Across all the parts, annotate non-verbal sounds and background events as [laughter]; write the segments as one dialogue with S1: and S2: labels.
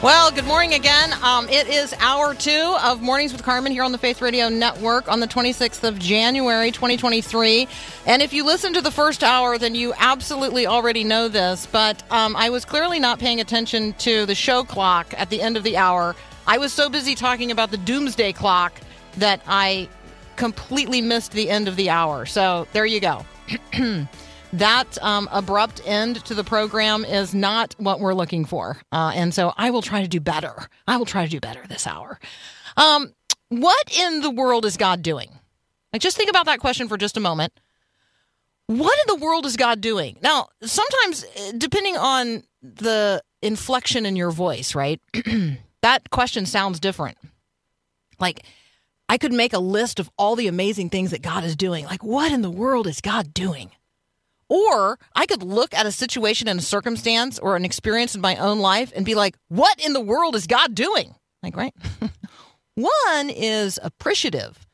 S1: Well, good morning again. Um, it is hour two of Mornings with Carmen here on the Faith Radio Network on the 26th of January, 2023. And if you listen to the first hour, then you absolutely already know this. But um, I was clearly not paying attention to the show clock at the end of the hour. I was so busy talking about the doomsday clock that I completely missed the end of the hour. So there you go. [clears throat] that um, abrupt end to the program is not what we're looking for. Uh, and so I will try to do better. I will try to do better this hour. Um, what in the world is God doing? Like, just think about that question for just a moment. What in the world is God doing? Now, sometimes, eh, depending on the inflection in your voice, right? [clears throat] that question sounds different. Like, I could make a list of all the amazing things that God is doing. Like, what in the world is God doing? Or I could look at a situation and a circumstance or an experience in my own life and be like, what in the world is God doing? Like, right? [laughs] One is appreciative.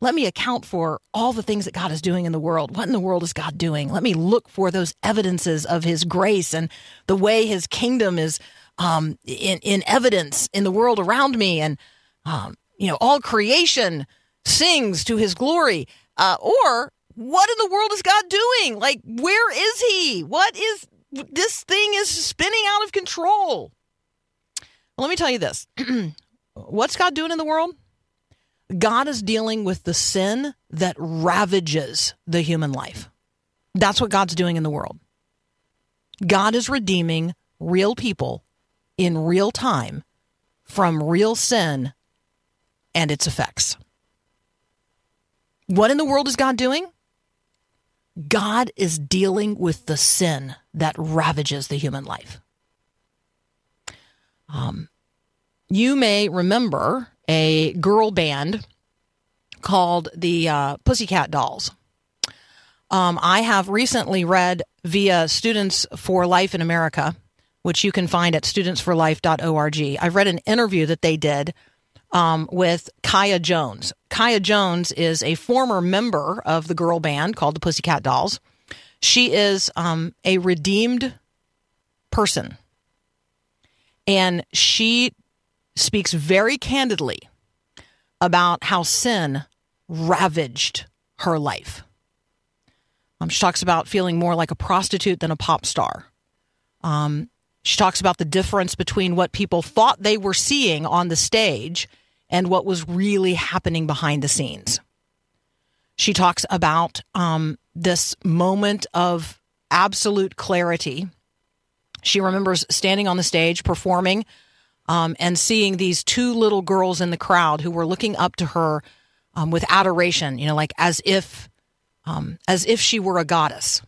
S1: Let me account for all the things that God is doing in the world. What in the world is God doing? Let me look for those evidences of His grace and the way His kingdom is um, in, in evidence in the world around me. And, um, you know, all creation sings to His glory. Uh, or what in the world is God doing? Like, where is He? What is this thing is spinning out of control? Well, let me tell you this. [clears throat] What's God doing in the world? God is dealing with the sin that ravages the human life. That's what God's doing in the world. God is redeeming real people in real time from real sin and its effects. What in the world is God doing? God is dealing with the sin that ravages the human life. Um, you may remember a girl band called the uh, Pussycat Dolls. Um, I have recently read via Students for Life in America, which you can find at studentsforlife.org. I've read an interview that they did um, with Kaya Jones. Kaya Jones is a former member of the girl band called the Pussycat Dolls. She is um, a redeemed person. And she speaks very candidly about how sin ravaged her life. Um, she talks about feeling more like a prostitute than a pop star. Um, she talks about the difference between what people thought they were seeing on the stage and what was really happening behind the scenes. She talks about um, this moment of absolute clarity. She remembers standing on the stage performing um, and seeing these two little girls in the crowd who were looking up to her um, with adoration, you know, like as if um, as if she were a goddess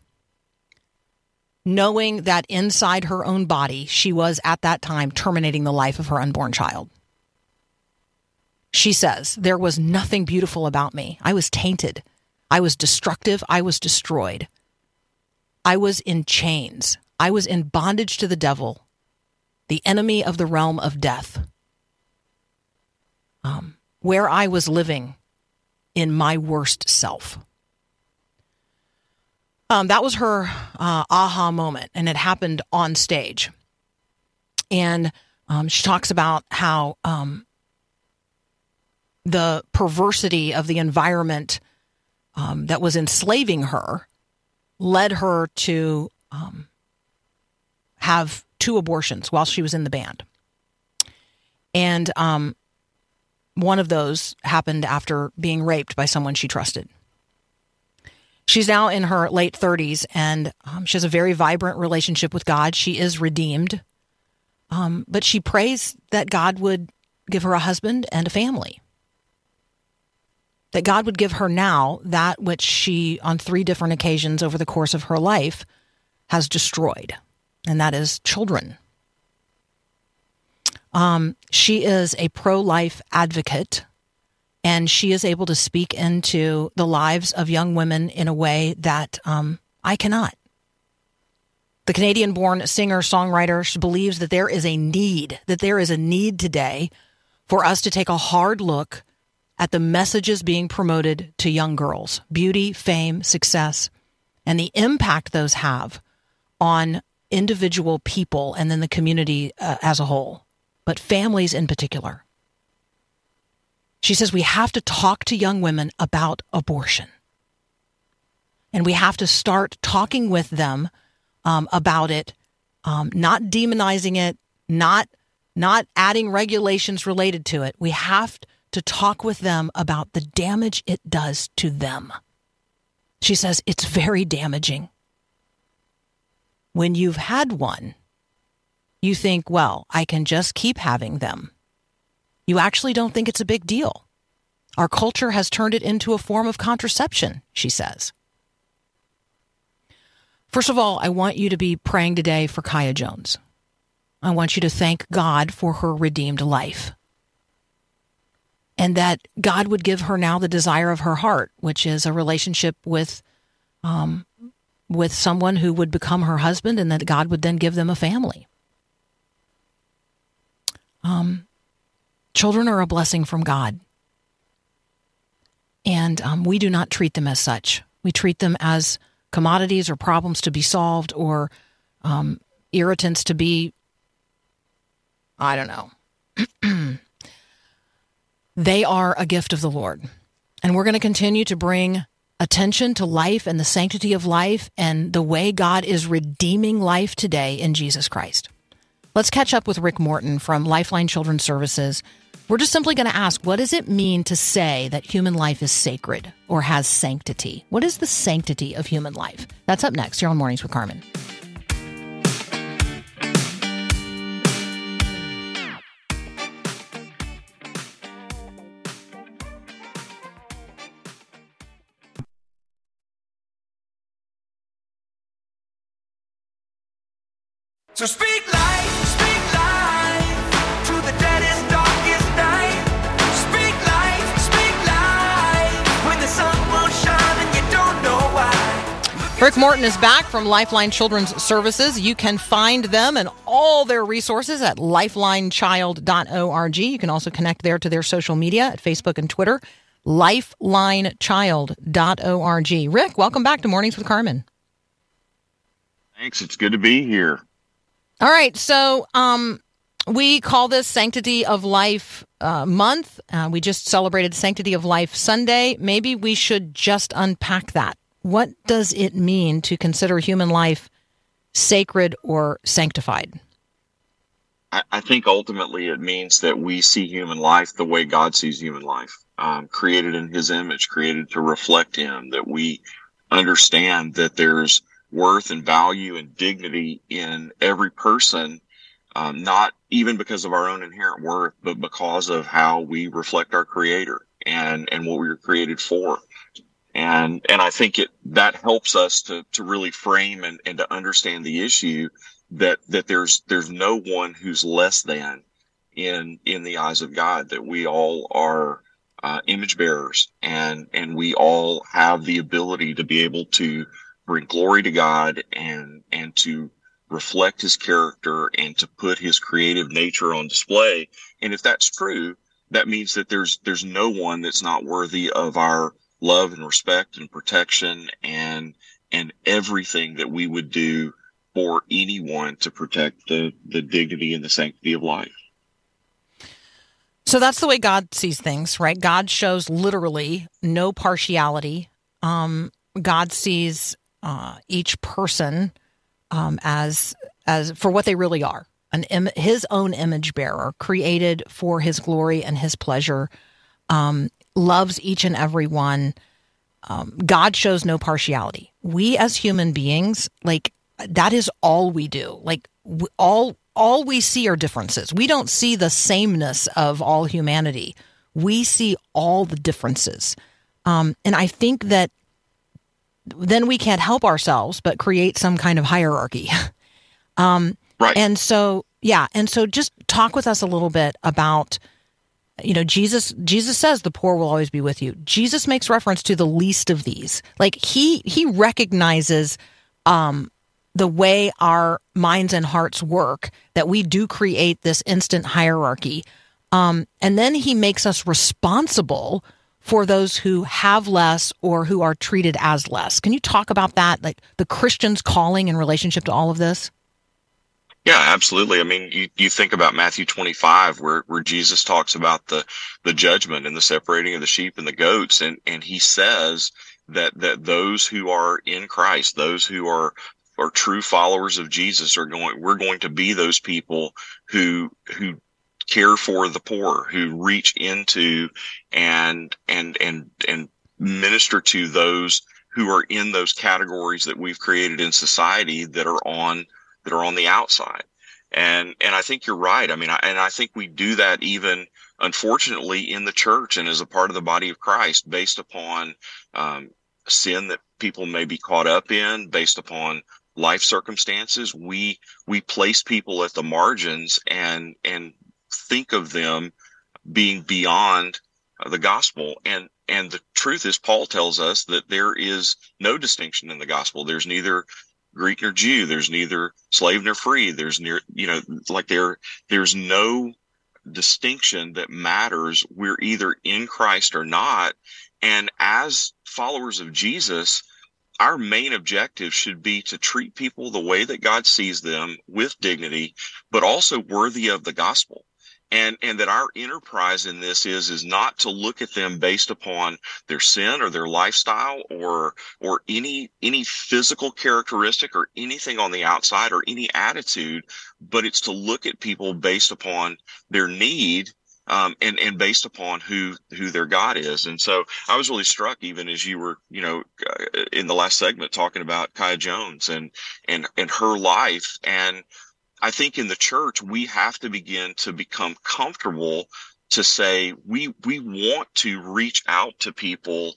S1: knowing that inside her own body, she was at that time terminating the life of her unborn child. She says, There was nothing beautiful about me. I was tainted. I was destructive. I was destroyed. I was in chains. I was in bondage to the devil, the enemy of the realm of death, um, where I was living in my worst self. Um, that was her uh, aha moment, and it happened on stage. And um, she talks about how um, the perversity of the environment um, that was enslaving her led her to um, have two abortions while she was in the band. And um, one of those happened after being raped by someone she trusted. She's now in her late 30s and um, she has a very vibrant relationship with God. She is redeemed. Um, but she prays that God would give her a husband and a family. that God would give her now that which she, on three different occasions over the course of her life, has destroyed, and that is children. Um, she is a pro life advocate, and she is able to speak into the lives of young women in a way that um, I cannot. The Canadian born singer songwriter believes that there is a need, that there is a need today for us to take a hard look at the messages being promoted to young girls beauty, fame, success, and the impact those have on individual people and then the community uh, as a whole, but families in particular. She says we have to talk to young women about abortion. And we have to start talking with them um, about it, um, not demonizing it, not not adding regulations related to it. We have to talk with them about the damage it does to them. She says it's very damaging. When you've had one, you think, well, I can just keep having them. You actually don't think it's a big deal. Our culture has turned it into a form of contraception, she says. First of all, I want you to be praying today for Kaya Jones. I want you to thank God for her redeemed life. And that God would give her now the desire of her heart, which is a relationship with um, with someone who would become her husband, and that God would then give them a family. Um, children are a blessing from God, and um, we do not treat them as such. We treat them as commodities or problems to be solved or um, irritants to be I don't know. [clears throat] they are a gift of the Lord. And we're going to continue to bring attention to life and the sanctity of life and the way God is redeeming life today in Jesus Christ. Let's catch up with Rick Morton from Lifeline Children's Services. We're just simply going to ask what does it mean to say that human life is sacred or has sanctity? What is the sanctity of human life? That's up next here on Mornings with Carmen.
S2: So speak life,
S1: Rick Morton is back from Lifeline Children's Services. You can find them and all their resources at lifelinechild.org. You can also connect there to their social media at Facebook and Twitter. Lifelinechild.org. Rick, welcome back to Mornings with Carmen.
S3: Thanks. It's good to be here.
S1: All right, so um, we call this Sanctity of Life uh, month. Uh, we just celebrated Sanctity of Life Sunday. Maybe we should just unpack that. What does it mean to consider human life sacred or sanctified?
S3: I, think ultimately it means that we see human life the way God sees human life, um, created in His image, created to reflect Him. That we understand that there's worth and value and dignity in every person, um, not even because of our own inherent worth, but because of how we reflect our Creator and and what we were created for. And and I think it that helps us to to really frame and, and to understand the issue that that there's there's no one who's less than in in the eyes of God. That we all are uh, image bearers and and we all have the ability to be able to bring glory to God and and to reflect his character and to put his creative nature on display. And if that's true, that means that there's there's no one that's not worthy of our love and respect and protection and and everything that we would do for anyone to protect the the dignity and the sanctity of life.
S1: So that's the way God sees things, right? God shows literally no partiality. Um, God sees uh, each person um, as as for what they really are, an Im- His own image bearer, created for His glory and His pleasure. Um, loves each and every one. Um, God shows no partiality. We as human beings, like that, is all we do. Like we, all all we see are differences. We don't see the sameness of all humanity. We see all the differences. Um, and I think that then we can't help ourselves but create some kind of hierarchy. [laughs] um,
S3: Right.
S1: and so, yeah, and so just talk with us a little bit about you know jesus jesus says the poor will always be with you. Jesus makes reference to the least of these. Like he he recognizes um the way our minds and hearts work that we do create this instant hierarchy. Um and then he makes us responsible for those who have less or who are treated as less. Can you talk about that? Like the christian's calling in relationship to all of this
S3: Yeah, absolutely. I mean, you, you think about Matthew 25 where, where Jesus talks about the, the judgment and the separating of the sheep and the goats. And, and he says that, that those who are in Christ, those who are, are true followers of Jesus are going, we're going to be those people who, who care for the poor, who reach into and, and, and, and minister to those who are in those categories that we've created in society that are on that are on the outside. And, and I think you're right. I mean, I, and I think we do that even unfortunately in the church and as a part of the body of Christ based upon, um, sin that people may be caught up in based upon life circumstances. We, we place people at the margins and, and think of them being beyond the gospel. And, and the truth is Paul tells us that there is no distinction in the gospel. There's neither Greek nor Jew. There's neither slave nor free. There's near, you know, like there, there's no distinction that matters. We're either in Christ or not. And as followers of Jesus, our main objective should be to treat people the way that God sees them with dignity, but also worthy of the gospel and and that our enterprise in this is is not to look at them based upon their sin or their lifestyle or or any any physical characteristic or anything on the outside or any attitude but it's to look at people based upon their need um, and and based upon who who their God is, and so I was really struck even as you were you know uh, in the last segment talking about Kaya Jones and and and her life, and I think in the church, we have to begin to become comfortable to say we, we want to reach out to people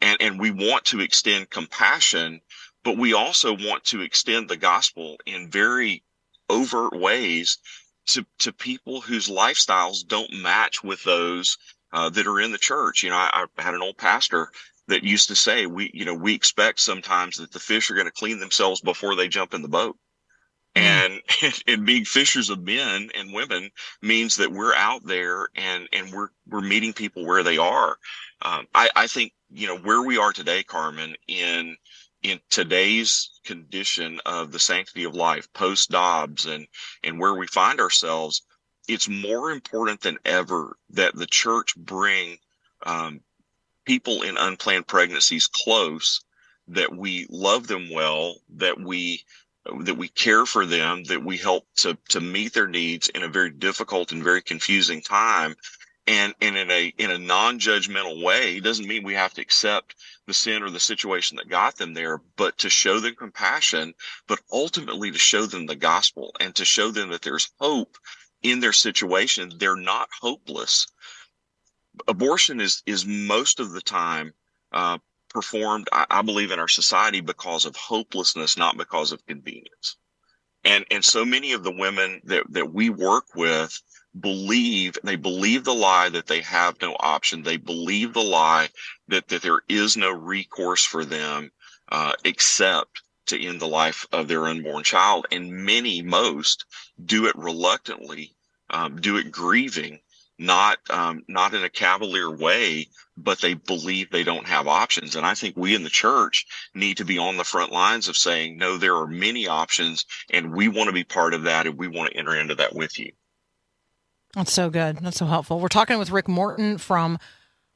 S3: and, and we want to extend compassion, but we also want to extend the gospel in very overt ways to, to people whose lifestyles don't match with those uh, that are in the church. You know, I, I had an old pastor that used to say, we, you know, we expect sometimes that the fish are going to clean themselves before they jump in the boat. And, [laughs] and being fishers of men and women means that we're out there and, and we're, we're meeting people where they are. Um, I, I think, you know, where we are today, Carmen, in, in today's condition of the sanctity of life, post Dobbs and, and where we find ourselves, it's more important than ever that the church bring, um, people in unplanned pregnancies close, that we love them well, that we, that we care for them, that we help to, to meet their needs in a very difficult and very confusing time. And, and in a, in a non-judgmental way, doesn't mean we have to accept the sin or the situation that got them there, but to show them compassion, but ultimately to show them the gospel and to show them that there's hope in their situation. They're not hopeless. Abortion is, is most of the time, uh, performed, I, I believe, in our society because of hopelessness, not because of convenience. And and so many of the women that that we work with believe they believe the lie that they have no option. They believe the lie that that there is no recourse for them uh, except to end the life of their unborn child. And many, most, do it reluctantly, um, do it grieving, not um, not in a cavalier way, but they believe they don't have options. And I think we in the church need to be on the front lines of saying, no, there are many options, and we want to be part of that, and we want to enter into that with you.
S1: That's so good. That's so helpful. We're talking with Rick Morton from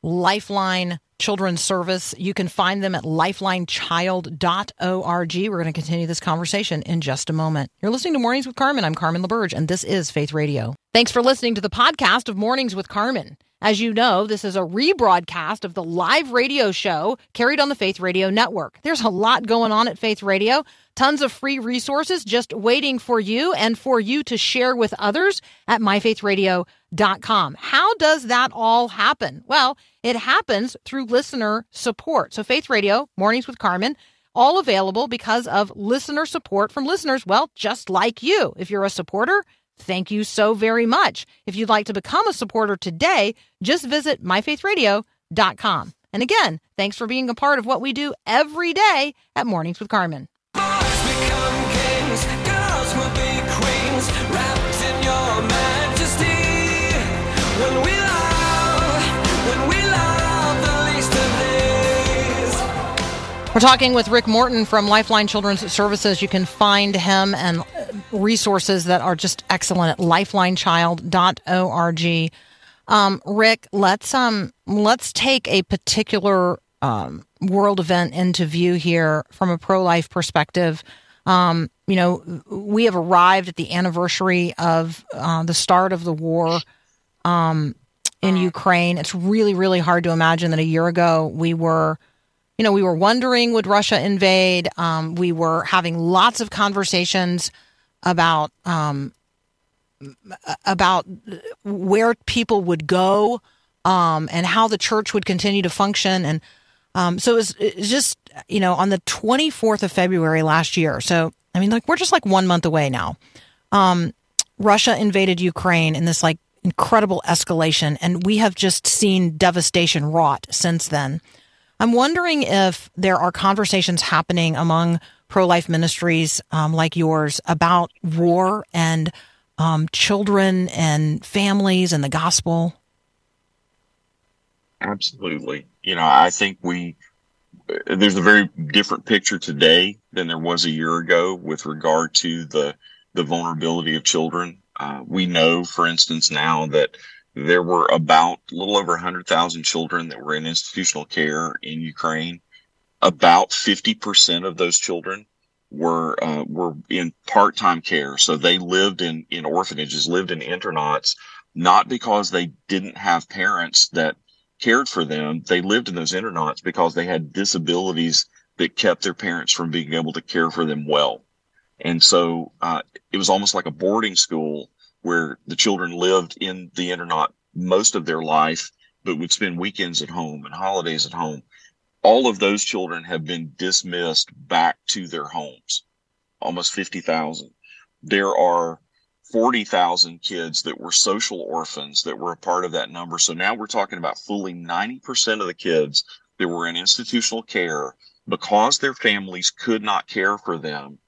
S1: Lifeline Children's Service. You can find them at lifelinechild.org. We're going to continue this conversation in just a moment. You're listening to Mornings with Carmen. I'm Carmen LaBerge, and this is Faith Radio. Thanks for listening to the podcast of Mornings with Carmen. As you know, this is a rebroadcast of the live radio show carried on the Faith Radio Network. There's a lot going on at Faith Radio, tons of free resources just waiting for you and for you to share with others at myfaithradio.com. How does that all happen? Well, it happens through listener support. So, Faith Radio, Mornings with Carmen, all available because of listener support from listeners, well, just like you. If you're a supporter, Thank you so very much. If you'd like to become a supporter today, just visit myfaithradio.com. And again, thanks for being a part of what we do every day at Mornings with Carmen. We're talking with Rick Morton from Lifeline Children's Services. You can find him and resources that are just excellent at lifelinechild.org. Um, Rick, let's um let's take a particular um, world event into view here from a pro life perspective. Um, you know, we have arrived at the anniversary of uh, the start of the war um, in Ukraine. It's really, really hard to imagine that a year ago we were, you know, we were wondering would Russia invade. Um, we were having lots of conversations about um, about where people would go um, and how the church would continue to function. And um, so it was, it was just, you know, on the 24th of February last year. So, I mean, like, we're just like one month away now. Um, Russia invaded Ukraine in this like incredible escalation, and we have just seen devastation wrought since then. I'm wondering if there are conversations happening among pro life ministries um, like yours about war and um, children and families and the gospel?
S3: Absolutely. You know, I think we there's a very different picture today than there was a year ago with regard to the the vulnerability of children. Uh, we know, for instance, now that there were about a little over 100,000 children that were in institutional care in Ukraine. About 50% of those children were uh, were in part time care, so they lived in in orphanages, lived in internats, not because they didn't have parents that cared for them. They lived in those internats because they had disabilities that kept their parents from being able to care for them well. And so uh, it was almost like a boarding school where the children lived in the internat most of their life, but would spend weekends at home and holidays at home all of those children have been dismissed back to their homes, almost 50,000. There are 40,000 kids that were social orphans that were a part of that number. So now we're talking about fully 90% of the kids that were in institutional care because their families could not care for them,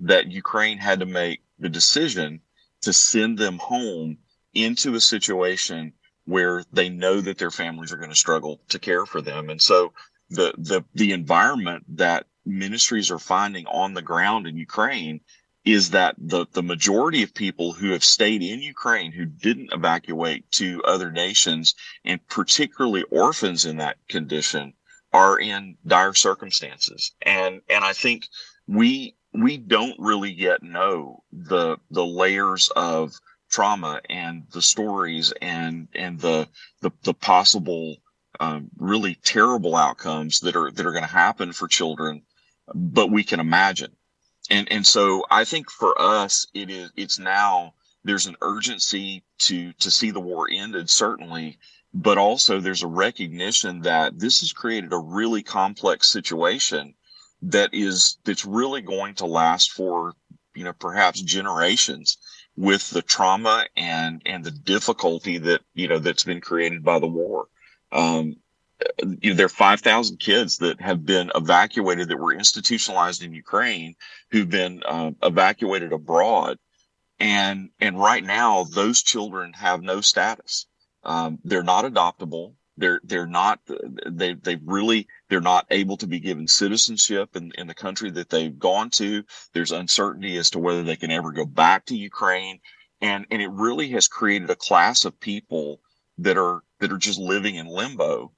S3: that Ukraine had to make the decision to send them home into a situation where they know that their families are going to struggle to care for them. And so the the the environment that ministries are finding on the ground in Ukraine is that the the majority of people who have stayed in Ukraine who didn't evacuate to other nations and particularly orphans in that condition are in dire circumstances and and I think we we don't really yet know the the layers of trauma and the stories and and the the, the possible um, really terrible outcomes that are that are going to happen for children, but we can imagine. And and so I think for us it is it's now there's an urgency to to see the war ended certainly, but also there's a recognition that this has created a really complex situation that is that's really going to last for you know perhaps generations with the trauma and and the difficulty that you know that's been created by the war um, you know, there are 5,000 kids that have been evacuated that were institutionalized in Ukraine who've been uh, evacuated abroad. And, and right now, those children have no status. Um, they're not adoptable. They're, they're not, they, they really, they're not able to be given citizenship in, in the country that they've gone to. There's uncertainty as to whether they can ever go back to Ukraine. And, and it really has created a class of people that are that are just living in limbo.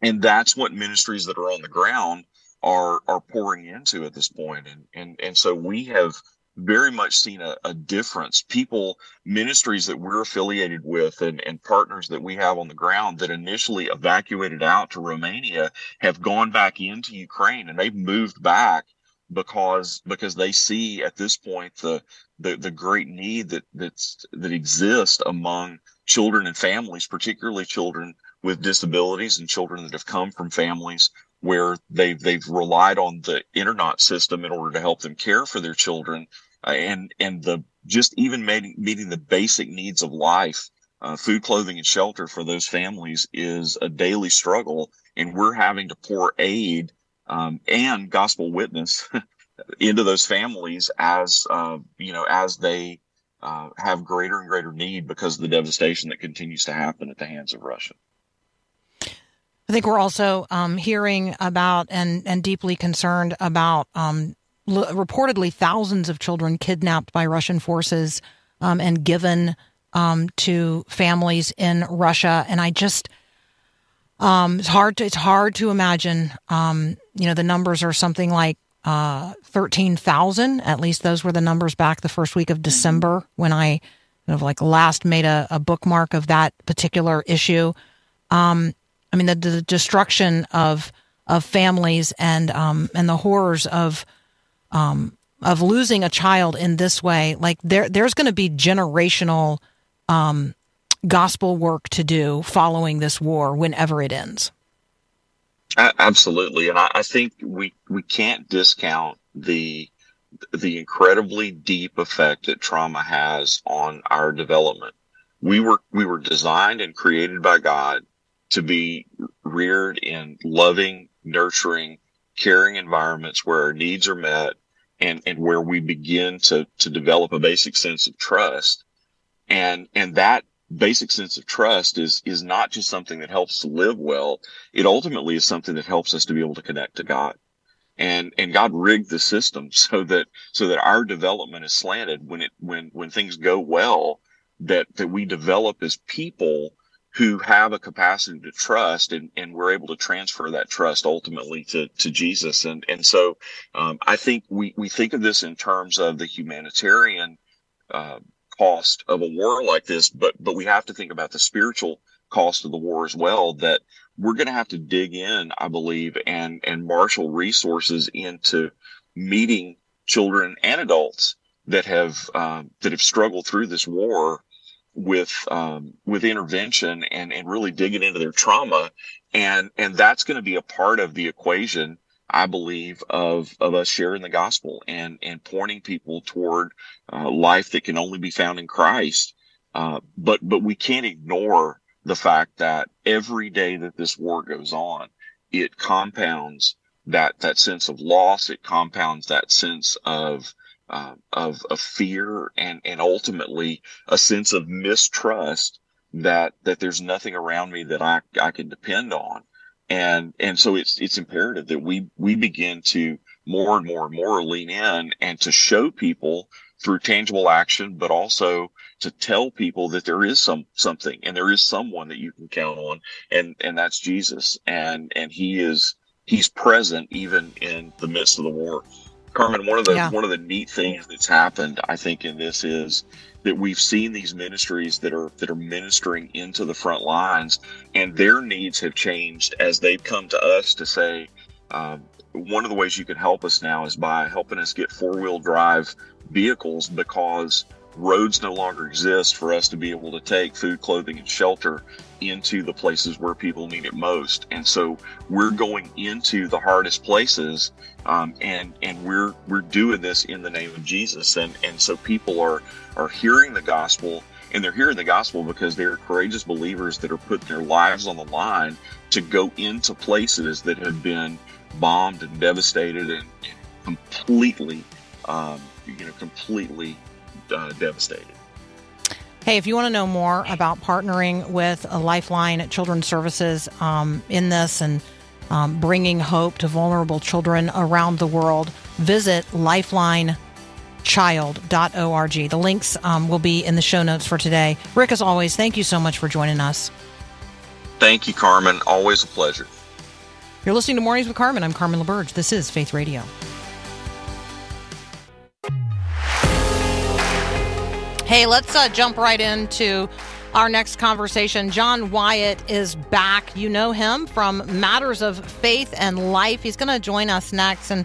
S3: And that's what ministries that are on the ground are are pouring into at this point. And and and so we have very much seen a, a difference. People, ministries that we're affiliated with and, and partners that we have on the ground that initially evacuated out to Romania have gone back into Ukraine and they've moved back because because they see at this point the the, the great need that that's that exists among children and families, particularly children with disabilities and children that have come from families where they've they've relied on the internat system in order to help them care for their children uh, and and the just even meeting, meeting the basic needs of life uh, food clothing and shelter for those families is a daily struggle and we're having to pour aid um, and gospel witness [laughs] into those families as uh, you know as they uh, have greater and greater need because of the devastation that continues to happen at the hands of Russia.
S1: I think we're also um, hearing about and and deeply concerned about um, l- reportedly thousands of children kidnapped by Russian forces um, and given um, to families in Russia, and I just um, it's hard to it's hard to imagine. Um, you know, the numbers are something like uh, thirteen thousand. At least those were the numbers back the first week of December when I kind of like last made a, a bookmark of that particular issue. Um, I mean, the, the destruction of of families and um, and the horrors of um, of losing a child in this way. Like there, there's going to be generational um, gospel work to do following this war, whenever it ends.
S3: Absolutely, and I, I think we we can't discount the the incredibly deep effect that trauma has on our development. We were we were designed and created by God to be reared in loving, nurturing, caring environments where our needs are met and, and where we begin to, to develop a basic sense of trust. And, and that basic sense of trust is, is not just something that helps to live well. It ultimately is something that helps us to be able to connect to God. And, and God rigged the system [laughs] so that, so that our development is slanted when it, when, when things go well, that, that we develop as people who have a capacity to trust and, and we're able to transfer that trust ultimately to, to Jesus. And, and so, um, I think we, we think of this in terms of the humanitarian, uh, cost of a war like this, but, but we have to think about the spiritual cost of the war as well, that we're going to have to dig in, I believe, and, and marshal resources into meeting children and adults that have, um, that have struggled through this war with um, with intervention and and really digging into their trauma. And and that's going to be a part of the equation I believe of of us sharing the gospel and and pointing people toward uh, life that can only be found in Christ. Uh, but but we can't ignore the fact that every day that this war goes on it compounds that that sense of loss. It compounds that sense of uh, of, of fear and, and ultimately a sense of mistrust that, that there's nothing around me that I, I can depend on. And, and so it's, it's imperative that we, we begin to more and more and more lean in and to show people through tangible action, but also to tell people that there is some, something and there is someone that you can count on. And, and that's Jesus. And, and he is, he's present even in the midst of the war. Carmen, one of the yeah. one of the neat things that's happened, I think, in this is that we've seen these ministries that are that are ministering into the front lines, and their needs have changed as they've come to us to say, um, one of the ways you can help us now is by helping us get four wheel drive vehicles because roads no longer exist for us to be able to take food, clothing, and shelter into the places where people need it most. And so we're going into the hardest places, um, and and we're we're doing this in the name of Jesus. And and so people are are hearing the gospel, and they're hearing the gospel because they're courageous believers that are putting their lives on the line to go into places that have been bombed and devastated and, completely, um, you know, completely uh, devastated.
S1: Hey, if you want to know more about partnering with Lifeline Children's Services um, in this and um, bringing hope to vulnerable children around the world, visit lifelinechild.org. The links um, will be in the show notes for today. Rick, as always, thank you so much for joining us.
S3: Thank you, Carmen. Always a pleasure.
S1: You're listening to Mornings with Carmen. I'm Carmen LaBerge. This is Faith Radio. Hey, let's uh, jump right into our next conversation. John Wyatt is back. You know him from Matters of Faith and Life. He's going to join us next, and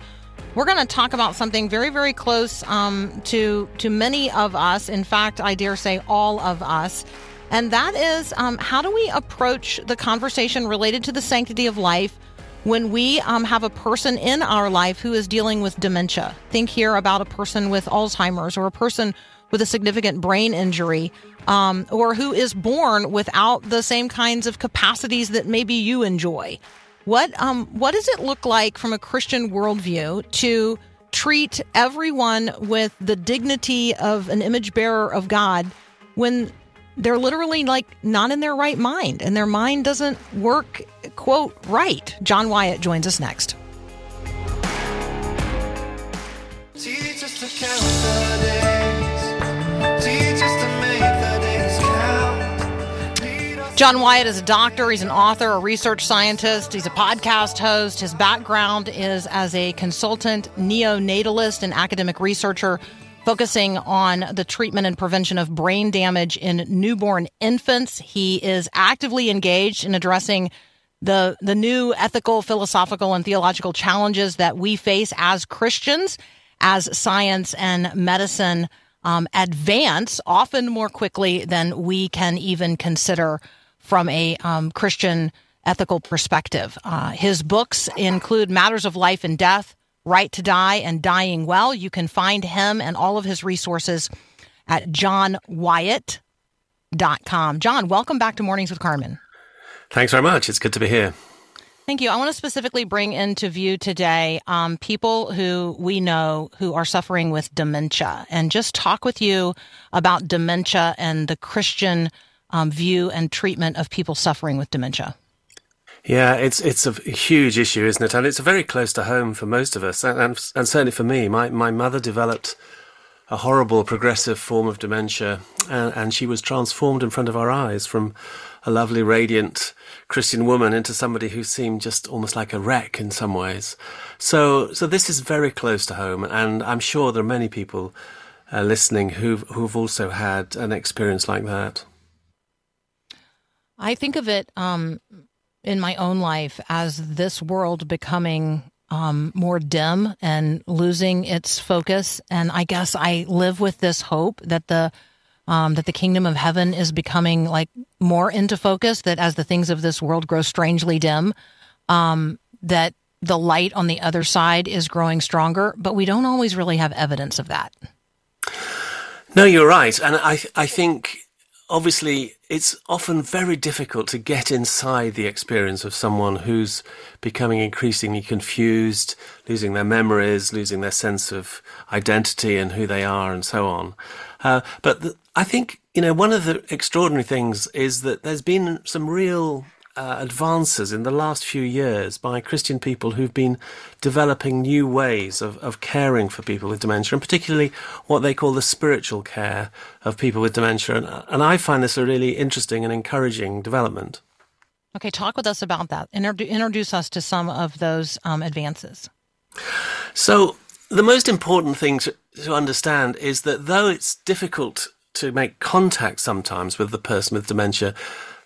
S1: we're going to talk about something very, very close um, to to many of us. In fact, I dare say all of us. And that is um, how do we approach the conversation related to the sanctity of life when we um, have a person in our life who is dealing with dementia? Think here about a person with Alzheimer's or a person with a significant brain injury um, or who is born without the same kinds of capacities that maybe you enjoy. What um, what does it look like from a Christian worldview to treat everyone with the dignity of an image bearer of God when they're literally like not in their right mind and their mind doesn't work quote right john wyatt joins us next
S2: to count the.
S1: John wyatt is a doctor. He's an author a research scientist. He's a podcast host. His background is as a consultant neonatalist and academic researcher focusing on the treatment and prevention of brain damage in newborn infants. He is actively engaged in addressing the the new ethical, philosophical, and theological challenges that we face as Christians, as science and medicine um, advance, often more quickly than we can even consider from a um, Christian ethical perspective. Uh, his books include Matters of Life and Death, Right to Die, and Dying Well. You can find him and all of his resources at johnwyatt.com. John, welcome back to Mornings with Carmen.
S4: Thanks very much. It's good to be here.
S1: Thank you. I want to specifically bring into view today um, people who we know who are suffering with dementia and just talk with you about dementia and the Christian um, view and treatment of people suffering with dementia.
S4: Yeah, it's it's a huge issue, isn't it? And it's very close to home for most of us, and and, and certainly for me. My my mother developed a horrible progressive form of dementia, and, and she was transformed in front of our eyes from a lovely, radiant Christian woman into somebody who seemed just almost like a wreck in some ways. So, so this is very close to home, and I'm sure there are many people uh, listening who've who've also had an experience like that.
S1: I think of it um, in my own life as this world becoming um, more dim and losing its focus. And I guess I live with this hope that the um, that the kingdom of heaven is becoming like more into focus. That as the things of this world grow strangely dim, um, that the light on the other side is growing stronger. But we don't always really have evidence of that.
S4: No, you're right, and I I think obviously it's often very difficult to get inside the experience of someone who's becoming increasingly confused, losing their memories, losing their sense of identity and who they are, and so on. Uh, but the, I think you know one of the extraordinary things is that there's been some real uh, advances in the last few years by Christian people who've been developing new ways of, of caring for people with dementia, and particularly what they call the spiritual care of people with dementia. And, and I find this a really interesting and encouraging development.
S1: Okay, talk with us about that. Introdu- introduce us to some of those um, advances.
S4: So, the most important thing to, to understand is that though it's difficult to make contact sometimes with the person with dementia,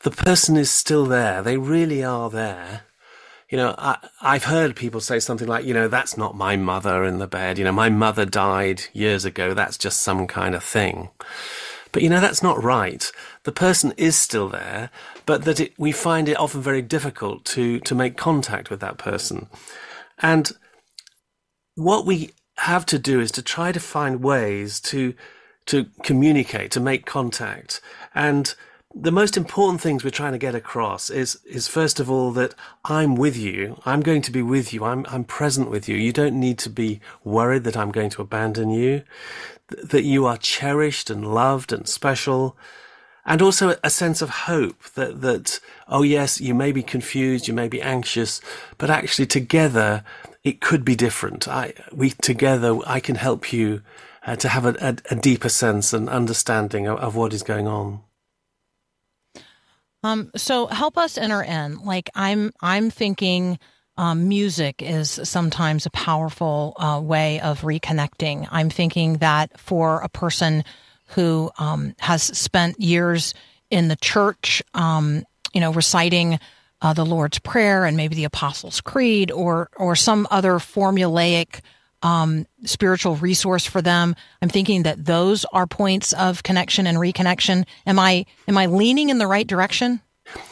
S4: the person is still there. They really are there. You know, I, I've heard people say something like, you know, that's not my mother in the bed. You know, my mother died years ago. That's just some kind of thing. But you know, that's not right. The person is still there, but that it, we find it often very difficult to, to make contact with that person. And what we have to do is to try to find ways to, to communicate, to make contact. And the most important things we're trying to get across is is first of all that I'm with you. I'm going to be with you. I'm I'm present with you. You don't need to be worried that I'm going to abandon you. Th- that you are cherished and loved and special. And also a sense of hope that that oh yes, you may be confused, you may be anxious, but actually together it could be different. I we together I can help you uh, to have a, a, a deeper sense and understanding of, of what is going on.
S1: Um, so help us enter in. Like I'm, I'm thinking. Um, music is sometimes a powerful uh, way of reconnecting. I'm thinking that for a person who um, has spent years in the church, um, you know, reciting uh, the Lord's Prayer and maybe the Apostles' Creed or or some other formulaic um, spiritual resource for them. I'm thinking that those are points of connection and reconnection. Am I am I leaning in the right direction?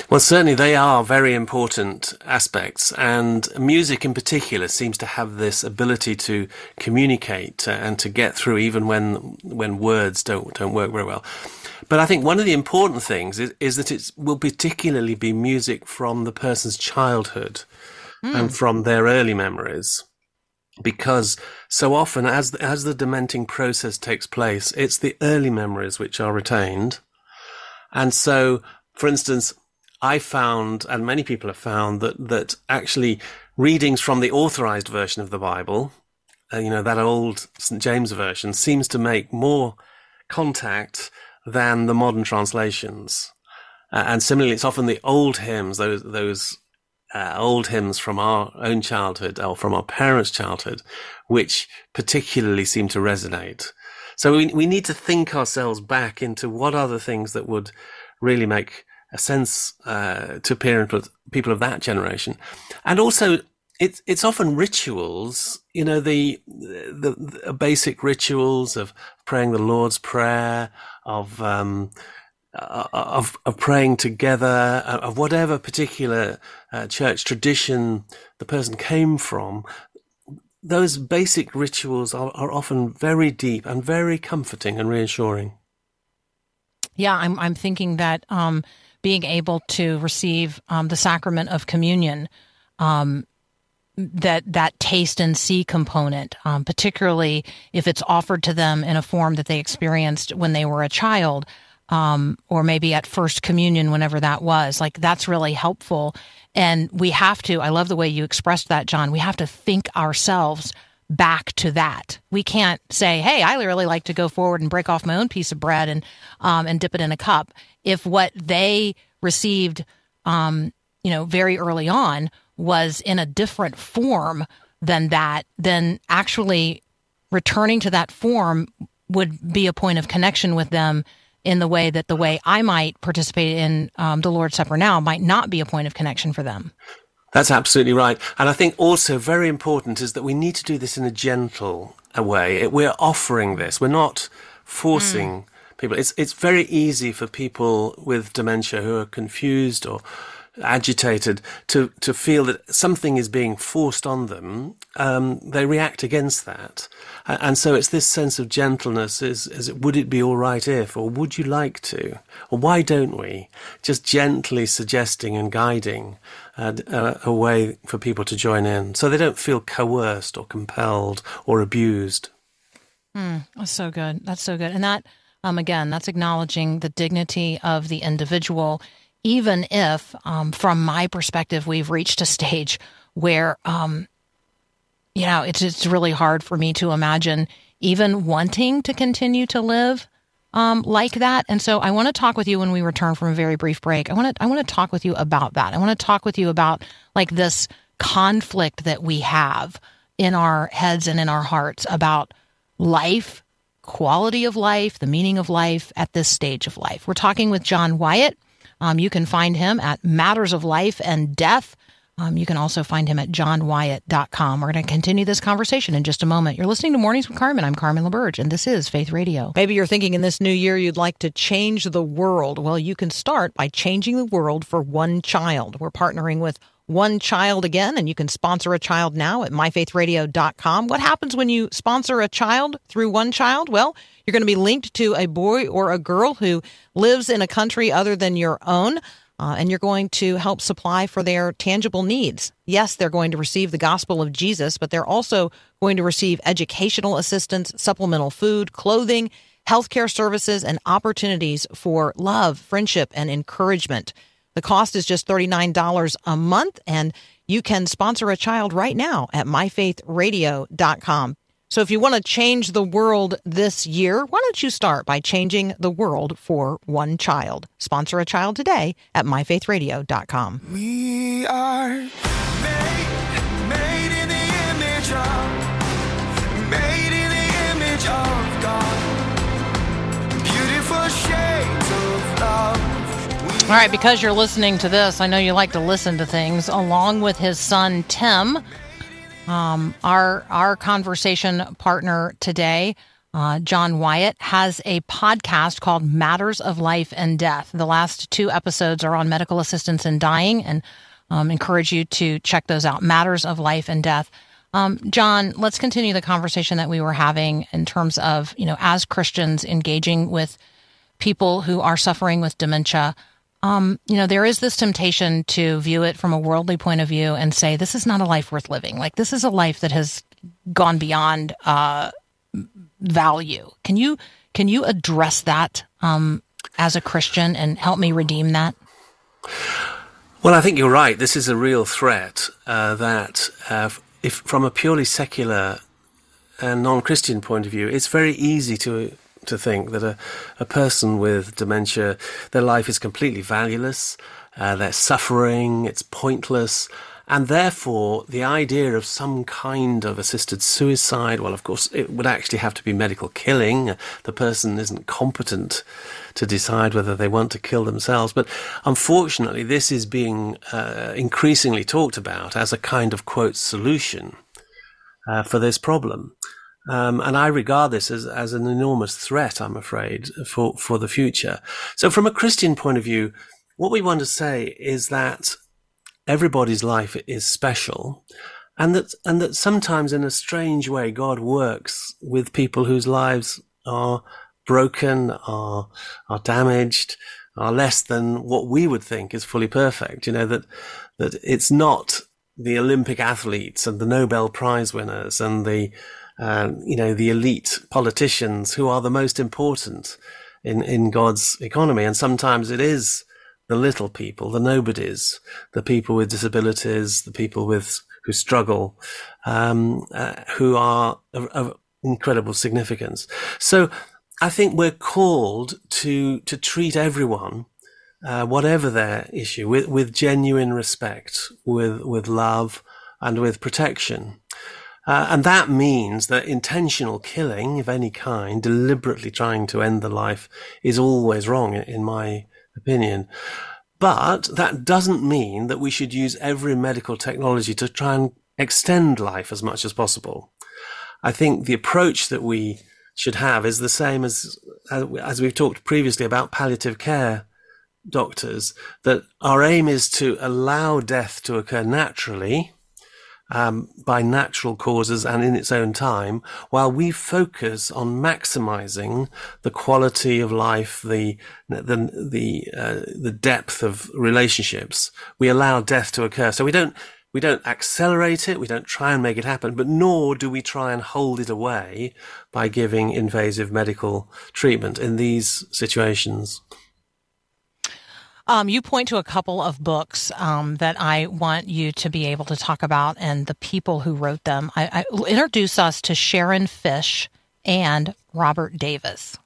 S4: Well, certainly they are very important aspects, and music in particular seems to have this ability to communicate and to get through even when when words don't don't work very well. But I think one of the important things is, is that it will particularly be music from the person's childhood mm. and from their early memories. Because so often, as the, as the dementing process takes place, it's the early memories which are retained. And so, for instance, I found, and many people have found, that that actually readings from the authorized version of the Bible, uh, you know, that old St James version, seems to make more contact than the modern translations. Uh, and similarly, it's often the old hymns, those those uh, old hymns from our own childhood or from our parents' childhood, which particularly seem to resonate. So we we need to think ourselves back into what are the things that would really make a sense uh, to parent people of that generation, and also it's it's often rituals, you know, the, the, the basic rituals of praying the Lord's Prayer, of um, uh, of of praying together, uh, of whatever particular uh, church tradition the person came from. Those basic rituals are, are often very deep and very comforting and reassuring.
S1: Yeah, I'm I'm thinking that um, being able to receive um, the sacrament of communion um, that that taste and see component, um, particularly if it's offered to them in a form that they experienced when they were a child, um, or maybe at first communion, whenever that was. Like that's really helpful. And we have to. I love the way you expressed that, John. We have to think ourselves back to that. We can't say, "Hey, I really like to go forward and break off my own piece of bread and um, and dip it in a cup." If what they received, um, you know, very early on was in a different form than that, then actually returning to that form would be a point of connection with them in the way that the way I might participate in um, the Lord's Supper now might not be a point of connection for them.
S4: That's absolutely right. And I think also very important is that we need to do this in a gentle way. We're offering this. We're not forcing mm. people. It's, it's very easy for people with dementia who are confused or agitated to to feel that something is being forced on them, um, they react against that, and so it's this sense of gentleness: is is it, would it be all right if, or would you like to, or why don't we? Just gently suggesting and guiding uh, a, a way for people to join in, so they don't feel coerced or compelled or abused.
S1: Mm, that's so good. That's so good, and that. Um, again, that's acknowledging the dignity of the individual even if, um, from my perspective, we've reached a stage where, um, you know, it's it's really hard for me to imagine even wanting to continue to live um, like that. And so, I want to talk with you when we return from a very brief break. I want to I want to talk with you about that. I want to talk with you about like this conflict that we have in our heads and in our hearts about life, quality of life, the meaning of life at this stage of life. We're talking with John Wyatt. Um, you can find him at Matters of Life and Death. Um, you can also find him at johnwyatt.com. We're going to continue this conversation in just a moment. You're listening to Mornings with Carmen. I'm Carmen LaBerge, and this is Faith Radio. Maybe you're thinking in this new year you'd like to change the world. Well, you can start by changing the world for one child. We're partnering with one child again, and you can sponsor a child now at myfaithradio.com. What happens when you sponsor a child through one child? Well, you're going to be linked to a boy or a girl who lives in a country other than your own. Uh, and you're going to help supply for their tangible needs. Yes, they're going to receive the gospel of Jesus, but they're also going to receive educational assistance, supplemental food, clothing, healthcare services, and opportunities for love, friendship, and encouragement. The cost is just $39 a month, and you can sponsor a child right now at myfaithradio.com. So if you want to change the world this year, why don't you start by changing the world for one child? Sponsor a child today at myfaithradio.com.
S2: We are made, made in the image of, made
S1: All right, because you're listening to this, I know you like to listen to things along with his son Tim. Um, our our conversation partner today, uh, John Wyatt, has a podcast called Matters of Life and Death. The last two episodes are on medical assistance in dying, and um, encourage you to check those out. Matters of Life and Death. Um, John, let's continue the conversation that we were having in terms of you know as Christians engaging with people who are suffering with dementia. Um, you know, there is this temptation to view it from a worldly point of view and say, this is not a life worth living. Like, this is a life that has gone beyond uh, value. Can you can you address that um, as a Christian and help me redeem that?
S4: Well, I think you're right. This is a real threat uh, that, uh, if from a purely secular and non-Christian point of view, it's very easy to to think that a, a person with dementia, their life is completely valueless, uh, they're suffering, it's pointless, and therefore the idea of some kind of assisted suicide, well, of course, it would actually have to be medical killing. The person isn't competent to decide whether they want to kill themselves. But unfortunately, this is being uh, increasingly talked about as a kind of quote solution uh, for this problem. Um, and I regard this as, as an enormous threat, I'm afraid, for, for the future. So from a Christian point of view, what we want to say is that everybody's life is special and that, and that sometimes in a strange way, God works with people whose lives are broken, are, are damaged, are less than what we would think is fully perfect. You know, that, that it's not the Olympic athletes and the Nobel Prize winners and the, um, you know, the elite politicians who are the most important in, in God's economy. And sometimes it is the little people, the nobodies, the people with disabilities, the people with who struggle, um, uh, who are of, of incredible significance. So I think we're called to to treat everyone, uh, whatever their issue, with with genuine respect, with with love, and with protection. Uh, and that means that intentional killing of any kind, deliberately trying to end the life, is always wrong, in my opinion. But that doesn't mean that we should use every medical technology to try and extend life as much as possible. I think the approach that we should have is the same as as we've talked previously about palliative care doctors that our aim is to allow death to occur naturally um, by natural causes and in its own time, while we focus on maximizing the quality of life, the the the uh, the depth of relationships, we allow death to occur. So we don't we don't accelerate it, we don't try and make it happen, but nor do we try and hold it away by giving invasive medical treatment in these situations.
S1: Um, you point to a couple of books um, that I want you to be able to talk about and the people who wrote them. I, I introduce us to Sharon Fish and Robert Davis.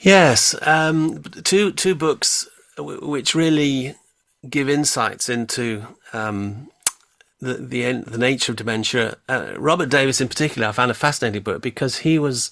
S4: Yes, um, two two books which really give insights into um, the, the the nature of dementia. Uh, Robert Davis, in particular, I found a fascinating book because he was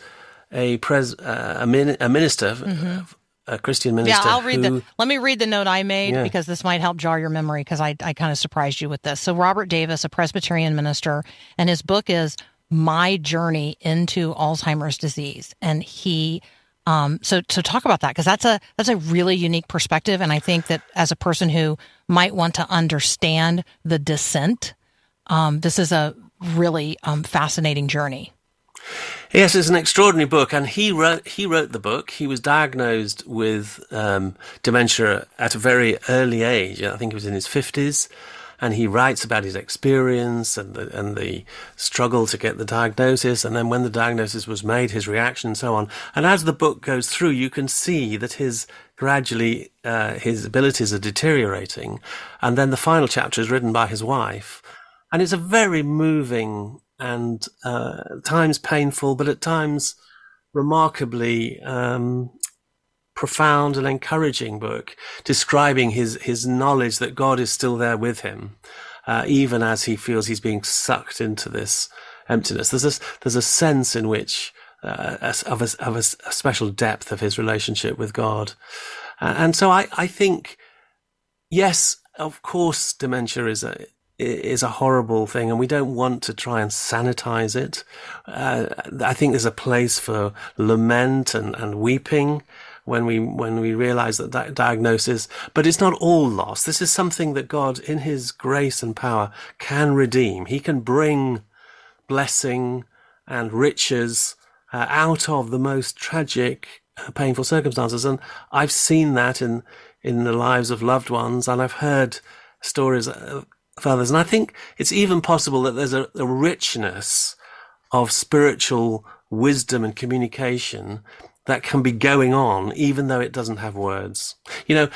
S4: a pres uh, a, min- a minister mm-hmm a Christian minister.
S1: Yeah, I'll read
S4: who,
S1: the. Let me read the note I made yeah. because this might help jar your memory because I I kind of surprised you with this. So Robert Davis, a Presbyterian minister, and his book is My Journey into Alzheimer's Disease, and he. Um, so, so talk about that because that's a that's a really unique perspective, and I think that as a person who might want to understand the descent, um, this is a really um, fascinating journey.
S4: Yes, it's an extraordinary book, and he wrote he wrote the book. He was diagnosed with um, dementia at a very early age. I think he was in his fifties, and he writes about his experience and the, and the struggle to get the diagnosis, and then when the diagnosis was made, his reaction, and so on. And as the book goes through, you can see that his gradually uh, his abilities are deteriorating, and then the final chapter is written by his wife, and it's a very moving and uh, at times painful, but at times remarkably um, profound and encouraging book, describing his his knowledge that God is still there with him, uh, even as he feels he's being sucked into this emptiness. There's a, there's a sense in which uh, of, a, of a, a, special depth of his relationship with God. And so I, I think, yes, of course, dementia is a, is a horrible thing and we don't want to try and sanitize it. Uh, I think there's a place for lament and, and weeping when we when we realize that, that diagnosis but it's not all lost this is something that god in his grace and power can redeem. He can bring blessing and riches uh, out of the most tragic uh, painful circumstances. And i've seen that in in the lives of loved ones and i've heard stories others and i think it's even possible that there's a, a richness of spiritual wisdom and communication that can be going on even though it doesn't have words. You know,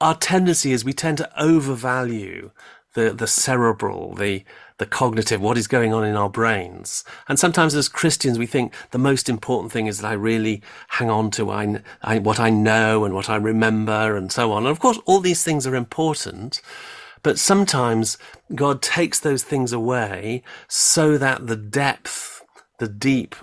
S4: our tendency is we tend to overvalue the, the cerebral, the, the cognitive, what is going on in our brains. And sometimes as Christians, we think the most important thing is that I really hang on to I, I, what I know and what I remember and so on. And of course, all these things are important. But sometimes God takes those things away so that the depth the deep,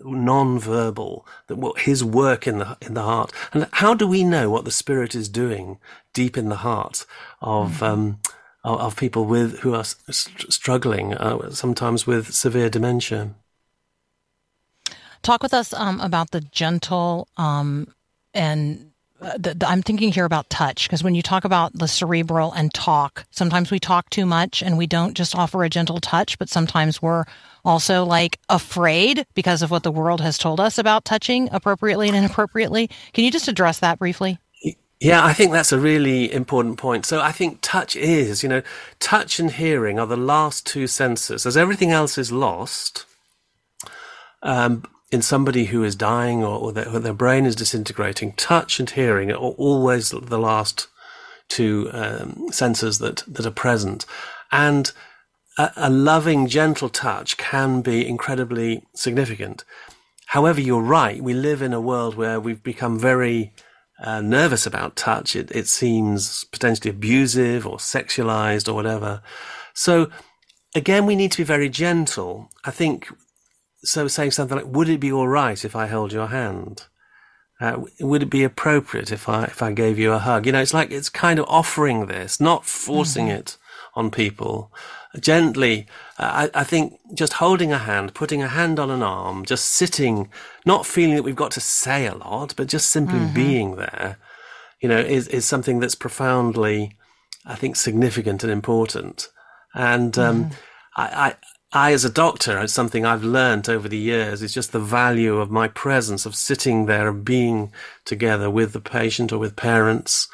S4: non-verbal, that his work in the in the heart. And how do we know what the Spirit is doing deep in the heart of mm-hmm. um, of, of, people with who are struggling, uh, sometimes with severe dementia?
S1: Talk with us um, about the gentle um, and the, the, I'm thinking here about touch because when you talk about the cerebral and talk, sometimes we talk too much and we don't just offer a gentle touch, but sometimes we're also like afraid because of what the world has told us about touching appropriately and inappropriately. Can you just address that briefly?
S4: Yeah, I think that's a really important point. So I think touch is, you know, touch and hearing are the last two senses. As everything else is lost, um, in somebody who is dying or, or, their, or, their, brain is disintegrating, touch and hearing are always the last two um, senses that, that are present. And a, a, loving, gentle touch can be incredibly significant. However, you're right. We live in a world where we've become very uh, nervous about touch. It, it seems potentially abusive or sexualized or whatever. So again, we need to be very gentle. I think so saying something like, "Would it be all right if I held your hand? Uh, would it be appropriate if I if I gave you a hug?" You know, it's like it's kind of offering this, not forcing mm-hmm. it on people. Gently, uh, I, I think just holding a hand, putting a hand on an arm, just sitting, not feeling that we've got to say a lot, but just simply mm-hmm. being there, you know, is, is something that's profoundly, I think, significant and important. And um, mm. I, I, as a doctor, it's something I've learned over the years. It's just the value of my presence, of sitting there of being together with the patient or with parents,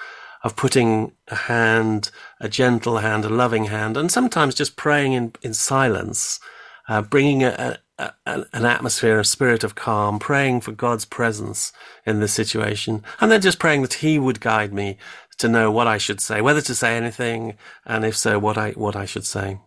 S4: of putting a hand, a gentle hand, a loving hand, and sometimes just praying in, in silence, uh, bringing a, a, a, an atmosphere, a spirit of calm, praying for God's presence in this situation, and then just praying that He would guide me to know what I should say, whether to say anything, and if so, what I what I should say.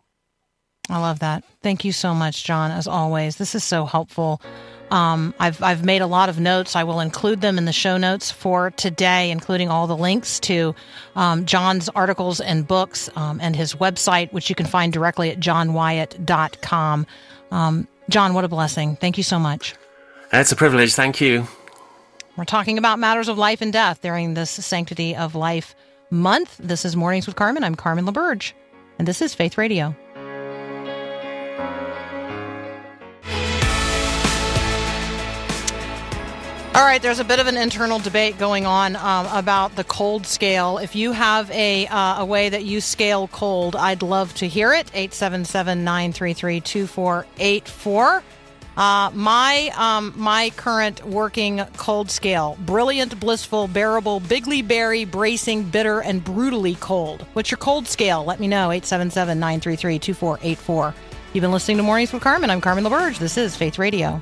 S1: I love that. Thank you so much, John. As always, this is so helpful. Um, I've I've made a lot of notes. I will include them in the show notes for today, including all the links to um, John's articles and books um, and his website, which you can find directly at johnwyatt.com. Um, John, what a blessing! Thank you so much.
S4: It's a privilege. Thank you.
S1: We're talking about matters of life and death during this Sanctity of Life month. This is Mornings with Carmen. I'm Carmen LaBerge, and this is Faith Radio. All right, there's a bit of an internal debate going on um, about the cold scale. If you have a, uh, a way that you scale cold, I'd love to hear it. 877 933 2484. Uh, my um, my current working cold scale: brilliant, blissful, bearable, bigly berry, bracing, bitter, and brutally cold. What's your cold scale? Let me know. 877-933-2484. You've been listening to Mornings with Carmen. I'm Carmen LaBerge. This is Faith Radio.